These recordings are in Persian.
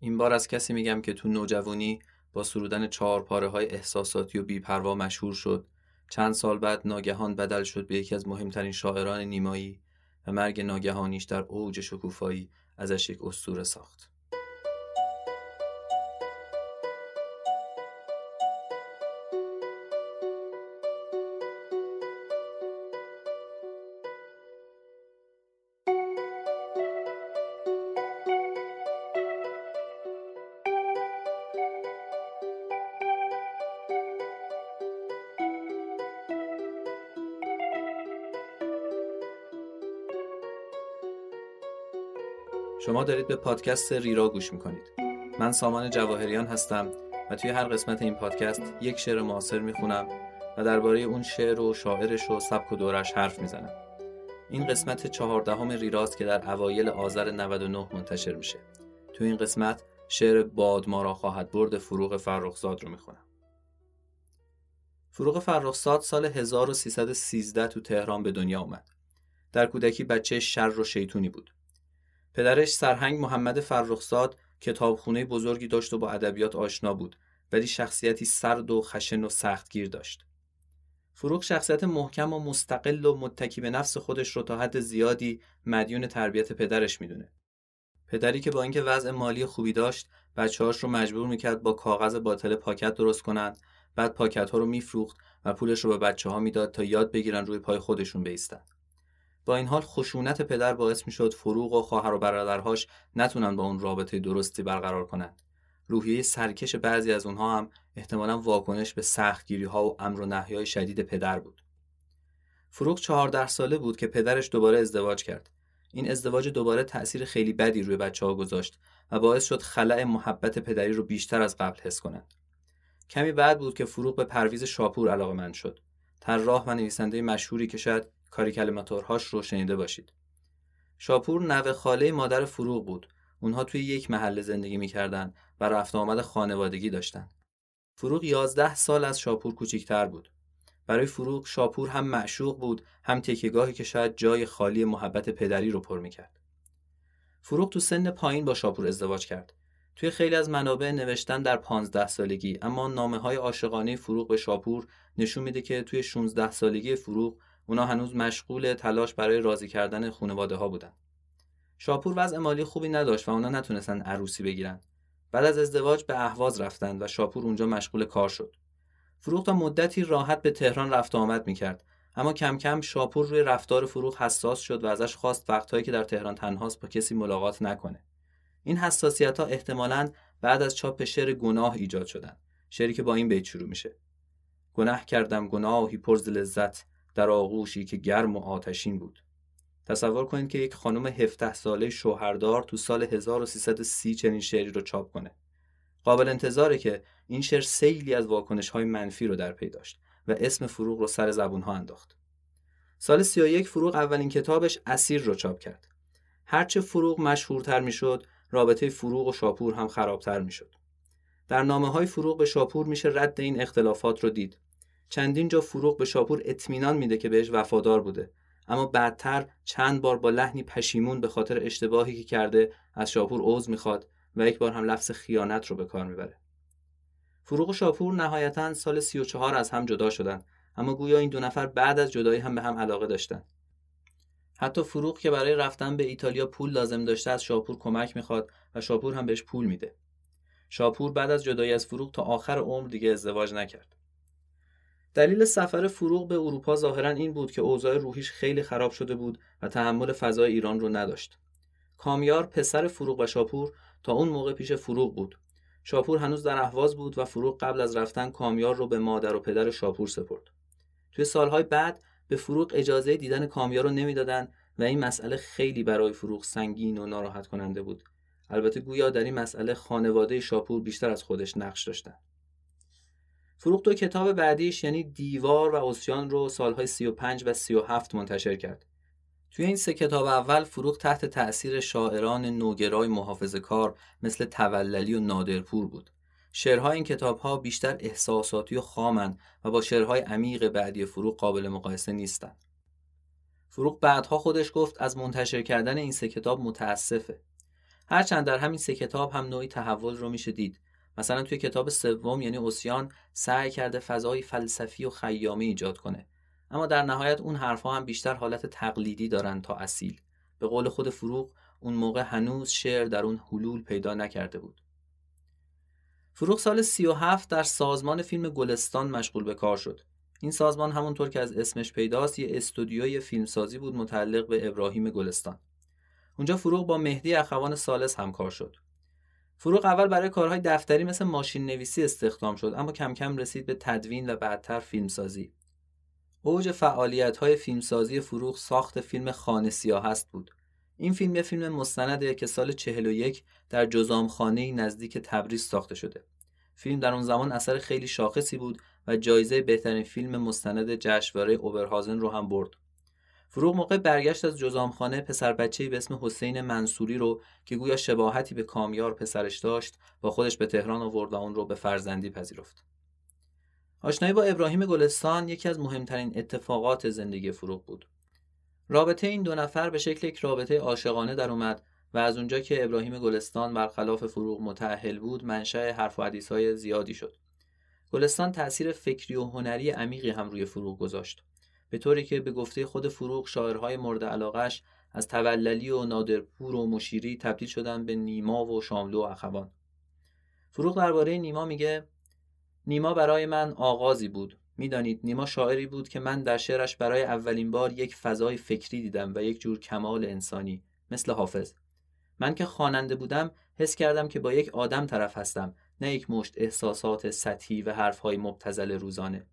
این بار از کسی میگم که تو نوجوانی با سرودن چهار پاره های احساساتی و بیپروا مشهور شد. چند سال بعد ناگهان بدل شد به یکی از مهمترین شاعران نیمایی و مرگ ناگهانیش در اوج شکوفایی ازش یک اسطوره ساخت. شما دارید به پادکست ریرا گوش می‌کنید. من سامان جواهریان هستم و توی هر قسمت این پادکست یک شعر معاصر می‌خونم و درباره اون شعر و شاعرش و سبک و دورش حرف می‌زنم. این قسمت چهاردهم ریراست که در اوایل آذر 99 منتشر میشه. تو این قسمت شعر باد ما را خواهد برد فروغ فرخزاد رو می‌خونم. فروغ فرخزاد سال 1313 تو تهران به دنیا اومد. در کودکی بچه شر و شیطونی بود. پدرش سرهنگ محمد فرخزاد کتابخونه بزرگی داشت و با ادبیات آشنا بود ولی شخصیتی سرد و خشن و سختگیر داشت. فروغ شخصیت محکم و مستقل و متکی به نفس خودش رو تا حد زیادی مدیون تربیت پدرش می‌دونه. پدری که با اینکه وضع مالی خوبی داشت بچه‌هاش رو مجبور می‌کرد با کاغذ باطل پاکت درست کنند بعد پاکت ها رو میفروخت و پولش رو به بچه ها می‌داد تا یاد بگیرن روی پای خودشون بیستن. با این حال خشونت پدر باعث می شد فروغ و خواهر و برادرهاش نتونن با اون رابطه درستی برقرار کنند. روحیه سرکش بعضی از اونها هم احتمالا واکنش به سختگیری ها و امر و های شدید پدر بود. فروغ چهارده ساله بود که پدرش دوباره ازدواج کرد. این ازدواج دوباره تأثیر خیلی بدی روی بچه ها گذاشت و باعث شد خلع محبت پدری رو بیشتر از قبل حس کنند. کمی بعد بود که فروغ به پرویز شاپور علاقه من شد. طراح و نویسنده مشهوری که شاید کاریکلماتورهاش رو شنیده باشید. شاپور نوه خاله مادر فروغ بود. اونها توی یک محله زندگی می‌کردن و رفت آمد خانوادگی داشتن. فروغ 11 سال از شاپور کوچیکتر بود. برای فروغ شاپور هم معشوق بود هم تکیگاهی که شاید جای خالی محبت پدری رو پر می‌کرد. فروغ تو سن پایین با شاپور ازدواج کرد. توی خیلی از منابع نوشتن در 15 سالگی اما نامه های عاشقانه فروغ به شاپور نشون میده که توی 16 سالگی فروغ اونا هنوز مشغول تلاش برای راضی کردن خانواده ها بودن. شاپور وضع مالی خوبی نداشت و اونا نتونستن عروسی بگیرن. بعد از ازدواج به اهواز رفتن و شاپور اونجا مشغول کار شد. فروغ تا مدتی راحت به تهران رفت و آمد می‌کرد اما کم کم شاپور روی رفتار فروغ حساس شد و ازش خواست وقتهایی که در تهران تنهاست با کسی ملاقات نکنه. این حساسیت ها احتمالاً بعد از چاپ شعر گناه ایجاد شدن. شعری که با این بیت شروع میشه. گناه کردم گناهی پر لذت در آغوشی که گرم و آتشین بود. تصور کنید که یک خانم 17 ساله شوهردار تو سال 1330 چنین شعری رو چاپ کنه. قابل انتظاره که این شعر سیلی از واکنش های منفی رو در پی داشت و اسم فروغ رو سر زبون ها انداخت. سال 31 فروغ اولین کتابش اسیر رو چاپ کرد. هرچه فروغ مشهورتر می‌شد رابطه فروغ و شاپور هم خرابتر می‌شد. در نامه های فروغ به شاپور میشه رد این اختلافات رو دید. چندین جا فروغ به شاپور اطمینان میده که بهش وفادار بوده. اما بعدتر چند بار با لحنی پشیمون به خاطر اشتباهی که کرده از شاپور عوض می‌خواد و یک بار هم لفظ خیانت رو به کار می‌بره. فروغ و شاپور نهایتا سال 34 از هم جدا شدن اما گویا این دو نفر بعد از جدایی هم به هم علاقه داشتن. حتی فروغ که برای رفتن به ایتالیا پول لازم داشته از شاپور کمک می‌خواد و شاپور هم بهش پول میده. شاپور بعد از جدایی از فروغ تا آخر عمر دیگه ازدواج نکرد. دلیل سفر فروغ به اروپا ظاهرا این بود که اوضاع روحیش خیلی خراب شده بود و تحمل فضای ایران رو نداشت. کامیار پسر فروغ و شاپور تا اون موقع پیش فروغ بود. شاپور هنوز در اهواز بود و فروغ قبل از رفتن کامیار رو به مادر و پدر شاپور سپرد. توی سالهای بعد به فروغ اجازه دیدن کامیار رو نمی‌دادن و این مسئله خیلی برای فروغ سنگین و ناراحت کننده بود. البته گویا در این مسئله خانواده شاپور بیشتر از خودش نقش داشتن. فروغ دو کتاب بعدیش یعنی دیوار و اوسیان رو سالهای 35 و 37 منتشر کرد. توی این سه کتاب اول فروغ تحت تأثیر شاعران نوگرای محافظ کار مثل توللی و نادرپور بود. شعرهای این کتابها بیشتر احساساتی و خامن و با شعرهای عمیق بعدی فروغ قابل مقایسه نیستند. فروغ بعدها خودش گفت از منتشر کردن این سه کتاب متاسفه. هرچند در همین سه کتاب هم نوعی تحول رو میشه دید مثلا توی کتاب سوم یعنی اوسیان سعی کرده فضای فلسفی و خیامی ایجاد کنه. اما در نهایت اون حرفها هم بیشتر حالت تقلیدی دارن تا اصیل. به قول خود فروغ اون موقع هنوز شعر در اون حلول پیدا نکرده بود. فروغ سال 37 در سازمان فیلم گلستان مشغول به کار شد. این سازمان همونطور که از اسمش پیداست یه استودیوی فیلمسازی بود متعلق به ابراهیم گلستان. اونجا فروغ با مهدی اخوان سالس همکار شد. فروغ اول برای کارهای دفتری مثل ماشین نویسی استخدام شد اما کم کم رسید به تدوین و بعدتر فیلمسازی. اوج فعالیت های فیلمسازی فروغ ساخت فیلم خانه سیاه است بود. این فیلم یه فیلم مستنده که سال 41 در جزامخانه نزدیک تبریز ساخته شده. فیلم در اون زمان اثر خیلی شاخصی بود و جایزه بهترین فیلم مستند جشنواره اوبرهازن رو هم برد. فروغ موقع برگشت از جزامخانه پسر بچه‌ای به اسم حسین منصوری رو که گویا شباهتی به کامیار پسرش داشت با خودش به تهران آورد و اون رو به فرزندی پذیرفت. آشنایی با ابراهیم گلستان یکی از مهمترین اتفاقات زندگی فروغ بود. رابطه این دو نفر به شکل یک رابطه عاشقانه در اومد و از اونجا که ابراهیم گلستان برخلاف فروغ متأهل بود منشأ حرف و حدیث زیادی شد. گلستان تأثیر فکری و هنری عمیقی هم روی فروغ گذاشت. به طوری که به گفته خود فروغ شاعرهای مورد علاقش از توللی و نادرپور و مشیری تبدیل شدن به نیما و شاملو و اخوان. فروغ درباره نیما میگه نیما برای من آغازی بود. می‌دانید نیما شاعری بود که من در شعرش برای اولین بار یک فضای فکری دیدم و یک جور کمال انسانی مثل حافظ. من که خواننده بودم حس کردم که با یک آدم طرف هستم نه یک مشت احساسات سطحی و حرفهای مبتزل روزانه.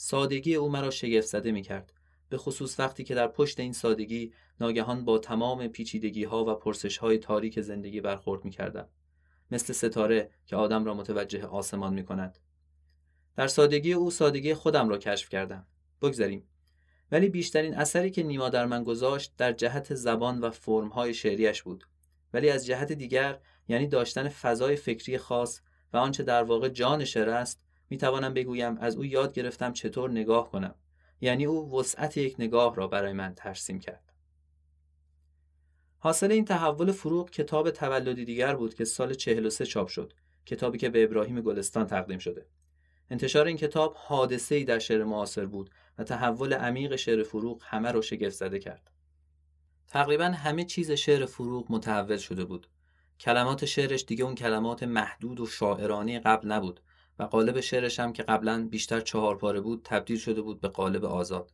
سادگی او مرا شگفت زده می کرد. به خصوص وقتی که در پشت این سادگی ناگهان با تمام پیچیدگی ها و پرسش های تاریک زندگی برخورد می کردم. مثل ستاره که آدم را متوجه آسمان می کند. در سادگی او سادگی خودم را کشف کردم. بگذاریم. ولی بیشترین اثری که نیما در من گذاشت در جهت زبان و فرمهای شعریش بود. ولی از جهت دیگر یعنی داشتن فضای فکری خاص و آنچه در واقع جان شعر است می توانم بگویم از او یاد گرفتم چطور نگاه کنم. یعنی او وسعت یک نگاه را برای من ترسیم کرد. حاصل این تحول فروغ کتاب تولدی دیگر بود که سال 43 چاپ شد کتابی که به ابراهیم گلستان تقدیم شده. انتشار این کتاب حادثه ای در شعر معاصر بود و تحول عمیق شعر فروغ همه را شگفت زده کرد. تقریبا همه چیز شعر فروغ متحول شده بود. کلمات شعرش دیگه اون کلمات محدود و شاعرانه قبل نبود. و قالب شعرش هم که قبلا بیشتر چهار پاره بود تبدیل شده بود به قالب آزاد.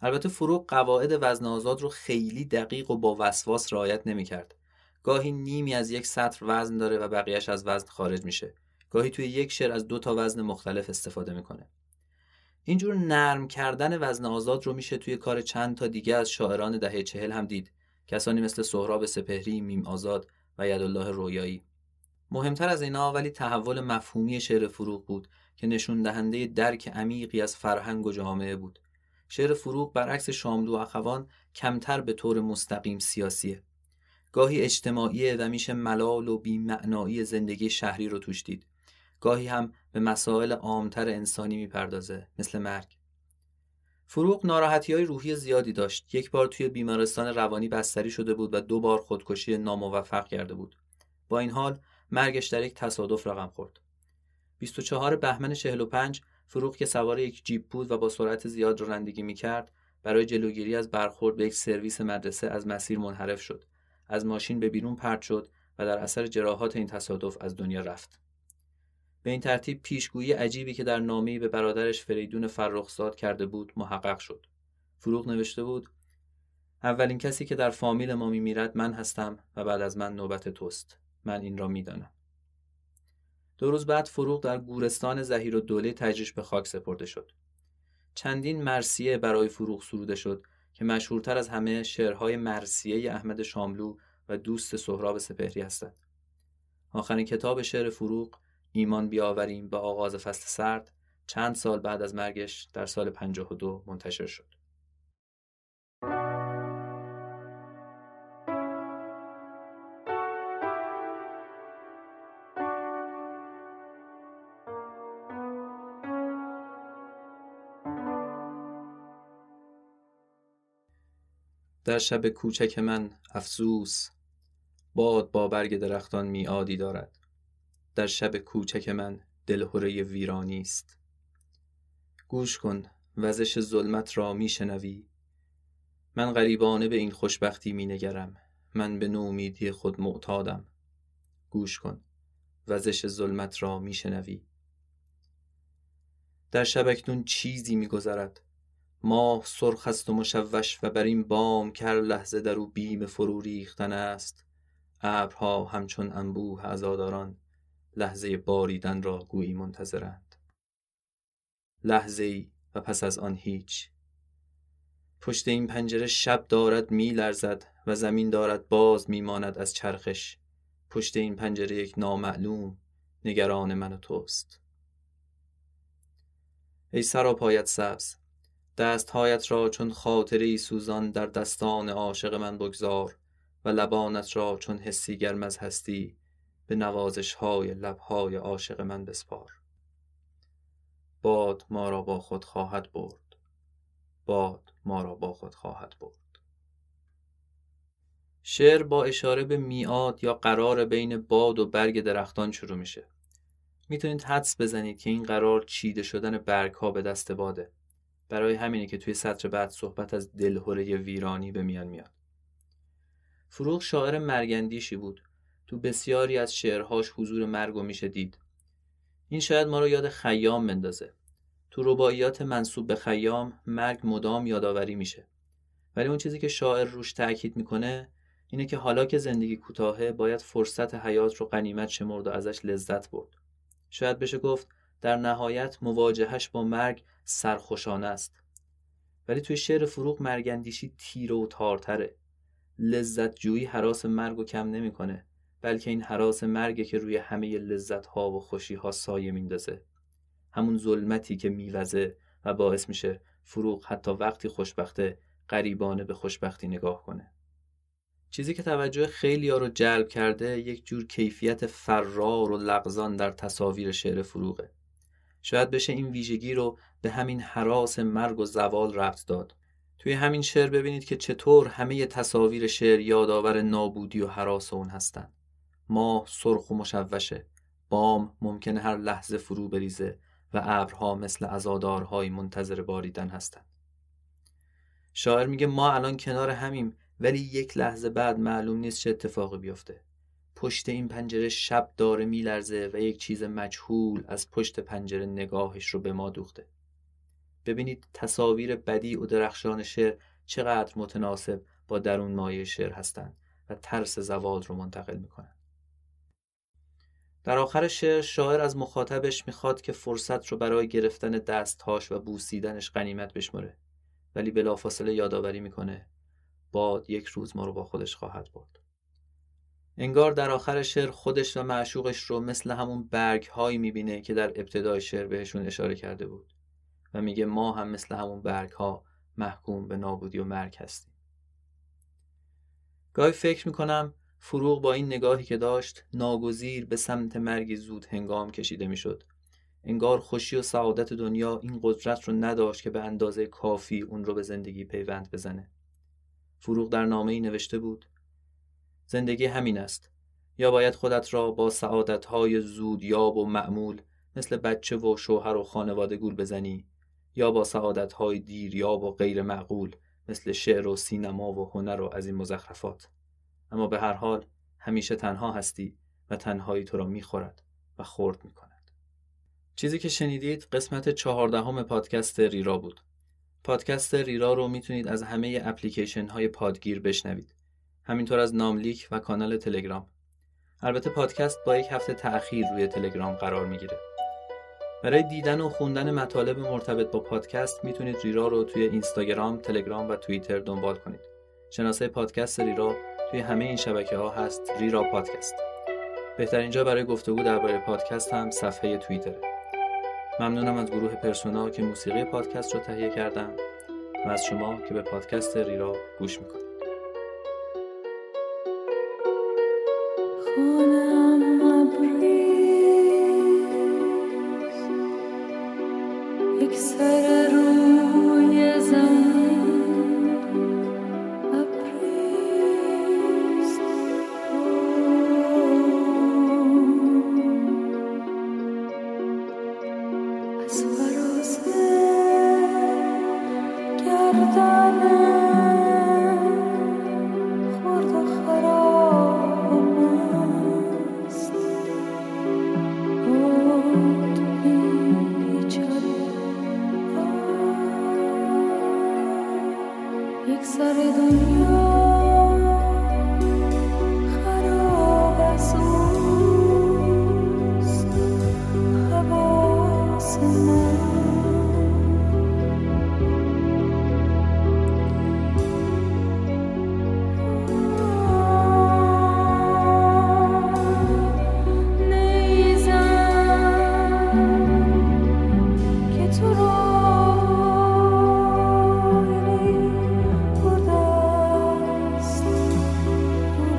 البته فروغ قواعد وزن آزاد رو خیلی دقیق و با وسواس رعایت نمی‌کرد. گاهی نیمی از یک سطر وزن داره و بقیهش از وزن خارج میشه. گاهی توی یک شعر از دو تا وزن مختلف استفاده می‌کنه. اینجور نرم کردن وزن آزاد رو میشه توی کار چند تا دیگه از شاعران دهه چهل هم دید. کسانی مثل سهراب سپهری، میم آزاد و یدالله رویایی. مهمتر از اینا ولی تحول مفهومی شعر فروغ بود که نشون دهنده درک عمیقی از فرهنگ و جامعه بود. شعر فروغ برعکس شاملو و اخوان کمتر به طور مستقیم سیاسیه. گاهی اجتماعیه و میشه ملال و بیمعنایی زندگی شهری رو توش دید. گاهی هم به مسائل عامتر انسانی می‌پردازه مثل مرگ. فروغ ناراحتی های روحی زیادی داشت. یک بار توی بیمارستان روانی بستری شده بود و دو بار خودکشی ناموفق کرده بود. با این حال مرگش در یک تصادف رقم خورد. 24 بهمن 45 فروغ که سوار یک جیپ بود و با سرعت زیاد رانندگی می‌کرد برای جلوگیری از برخورد به یک سرویس مدرسه از مسیر منحرف شد. از ماشین به بیرون پرت شد و در اثر جراحات این تصادف از دنیا رفت. به این ترتیب پیشگویی عجیبی که در نامه‌ای به برادرش فریدون فرخزاد کرده بود محقق شد. فروغ نوشته بود اولین کسی که در فامیل ما میمیرد من هستم و بعد از من نوبت توست. من این را می‌دانم. دو روز بعد فروغ در گورستان زهیر و دوله تجریش به خاک سپرده شد. چندین مرسیه برای فروغ سروده شد که مشهورتر از همه شعرهای مرسیه احمد شاملو و دوست سهراب سپهری هستند. آخرین کتاب شعر فروغ ایمان بیاوریم به آغاز فصل سرد چند سال بعد از مرگش در سال 52 منتشر شد. در شب کوچک من افسوس باد با برگ درختان میعادی دارد. در شب کوچک من دلهوره ویرانی است. گوش کن وزش ظلمت را میشنوی. من غریبانه به این خوشبختی مینگرم. من به نومیدی خود معتادم. گوش کن وزش ظلمت را میشنوی. در شبکنون چیزی میگذرد. ماه سرخ است و مشوش و بر این بام کر لحظه در او بیم فرو ریختن است. ابرها همچون انبوه عزاداران لحظه باریدن را گویی منتظرند. لحظه و پس از آن هیچ. پشت این پنجره شب دارد میلرزد و زمین دارد باز میماند از چرخش. پشت این پنجره یک نامعلوم نگران من و توست. ای سراپایت سبز دستهایت را چون خاطری سوزان در دستان عاشق من بگذار و لبانت را چون حسی گرم از هستی به نوازش های لبهای عاشق من بسپار. باد ما را با خود خواهد برد. باد ما را با خود خواهد برد. شعر با اشاره به میاد یا قرار بین باد و برگ درختان شروع میشه. می‌تونید حدس بزنید که این قرار چیده شدن برگ ها به دست باده. برای همینه که توی سطر بعد صحبت از دلهوره ویرانی به میان میاد. فروغ شاعر مرگندیشی بود. تو بسیاری از شعرهاش حضور مرگ و میشه دید. این شاید ما رو یاد خیام بندازه. تو رباعیات منصوب به خیام مرگ مدام یادآوری میشه. ولی اون چیزی که شاعر روش تاکید می‌کنه اینه که حالا که زندگی کوتاهه باید فرصت حیات رو غنیمت شمرد و ازش لذت برد. شاید بشه گفت در نهایت مواجهش با مرگ سرخوشانه است. ولی توی شعر فروغ مرگندیشی تیره و تارتره. لذت جویی حراس مرگ و کم نمی‌کنه بلکه این حراس مرگه که روی همه لذت ها و خوشی ها سایه میندازه. همون ظلمتی که میوزه و باعث میشه فروغ حتی وقتی خوشبخته قریبانه به خوشبختی نگاه کنه. چیزی که توجه خیلی ها رو جلب کرده یک جور کیفیت فرار و لغزان در تصاویر شعر فروغه. شاید بشه این ویژگی رو به همین حراس مرگ و زوال ربط داد. توی همین شعر ببینید که چطور همه تصاویر شعر یادآور نابودی و حراس اون هستن. ماه سرخ و مشوشه بام ممکنه هر لحظه فرو بریزه و ابرها مثل ازادارهای منتظر باریدن هستند شاعر میگه ما الان کنار همیم ولی یک لحظه بعد معلوم نیست چه اتفاقی بیفته. پشت این پنجره شب داره میلرزه و یک چیز مجهول از پشت پنجره نگاهش رو به ما دوخته. ببینید تصاویر بدی و درخشان شعر چقدر متناسب با درون مایه شعر هستند و ترس زوال رو منتقل می‌کنن. در آخر شعر شاعر از مخاطبش می‌خواد که فرصت رو برای گرفتن دستهاش و بوسیدنش غنیمت بشمره ولی بلافاصله یادآوری می‌کنه باد یک روز ما رو با خودش خواهد برد. انگار در آخر شعر خودش و معشوقش رو مثل همون برگ هایی می‌بینه که در ابتدای شعر بهشون اشاره کرده بود و میگه ما هم مثل همون برگ ها محکوم به نابودی و مرگ هستیم. گاهی فکر می‌کنم فروغ با این نگاهی که داشت ناگزیر به سمت مرگ زود هنگام کشیده می‌شد. انگار خوشی و سعادت دنیا این قدرت رو نداشت که به اندازه کافی اون رو به زندگی پیوند بزنه. فروغ در نامه ای نوشته بود زندگی همین است. یا باید خودت را با سعادتهای زود یاب و معمول مثل بچه و شوهر و خانواده گول بزنی یا با سعادتهای دیریاب و غیر معقول مثل شعر و سینما و هنر و از این مزخرفات اما به هر حال همیشه تنها هستی و تنهایی تو را می‌خورد و خورد می‌کند. چیزی که شنیدید قسمت چهاردهم پادکست ریرا بود. پادکست ریرا رو می‌تونید از همه اپلیکیشن های پادگیر بشنوید. همینطور از ناملیک و کانال تلگرام البته پادکست با یک هفته تأخیر روی تلگرام قرار می‌گیره برای دیدن و خوندن مطالب مرتبط با پادکست می‌تونید ریرا رو توی اینستاگرام، تلگرام و توییتر دنبال کنید. شناسه پادکست ریرا توی همه این شبکه ها هست ریرا پادکست. بهترین جا برای گفتگو درباره پادکست هم صفحه توییتره. ممنونم از گروه پرسونا که موسیقی پادکست رو تهیه کردن و از شما که به پادکست ریرا گوش می‌کنید. Oh, no. With you.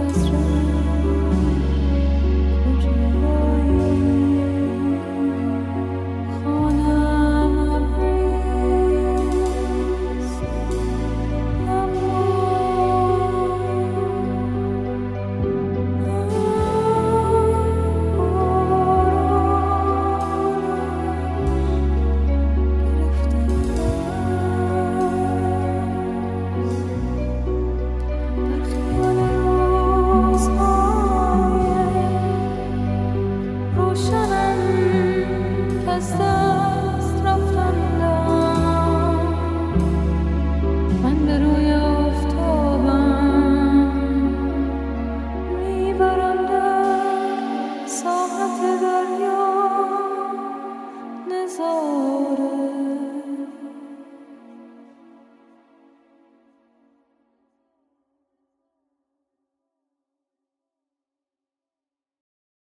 was wrong.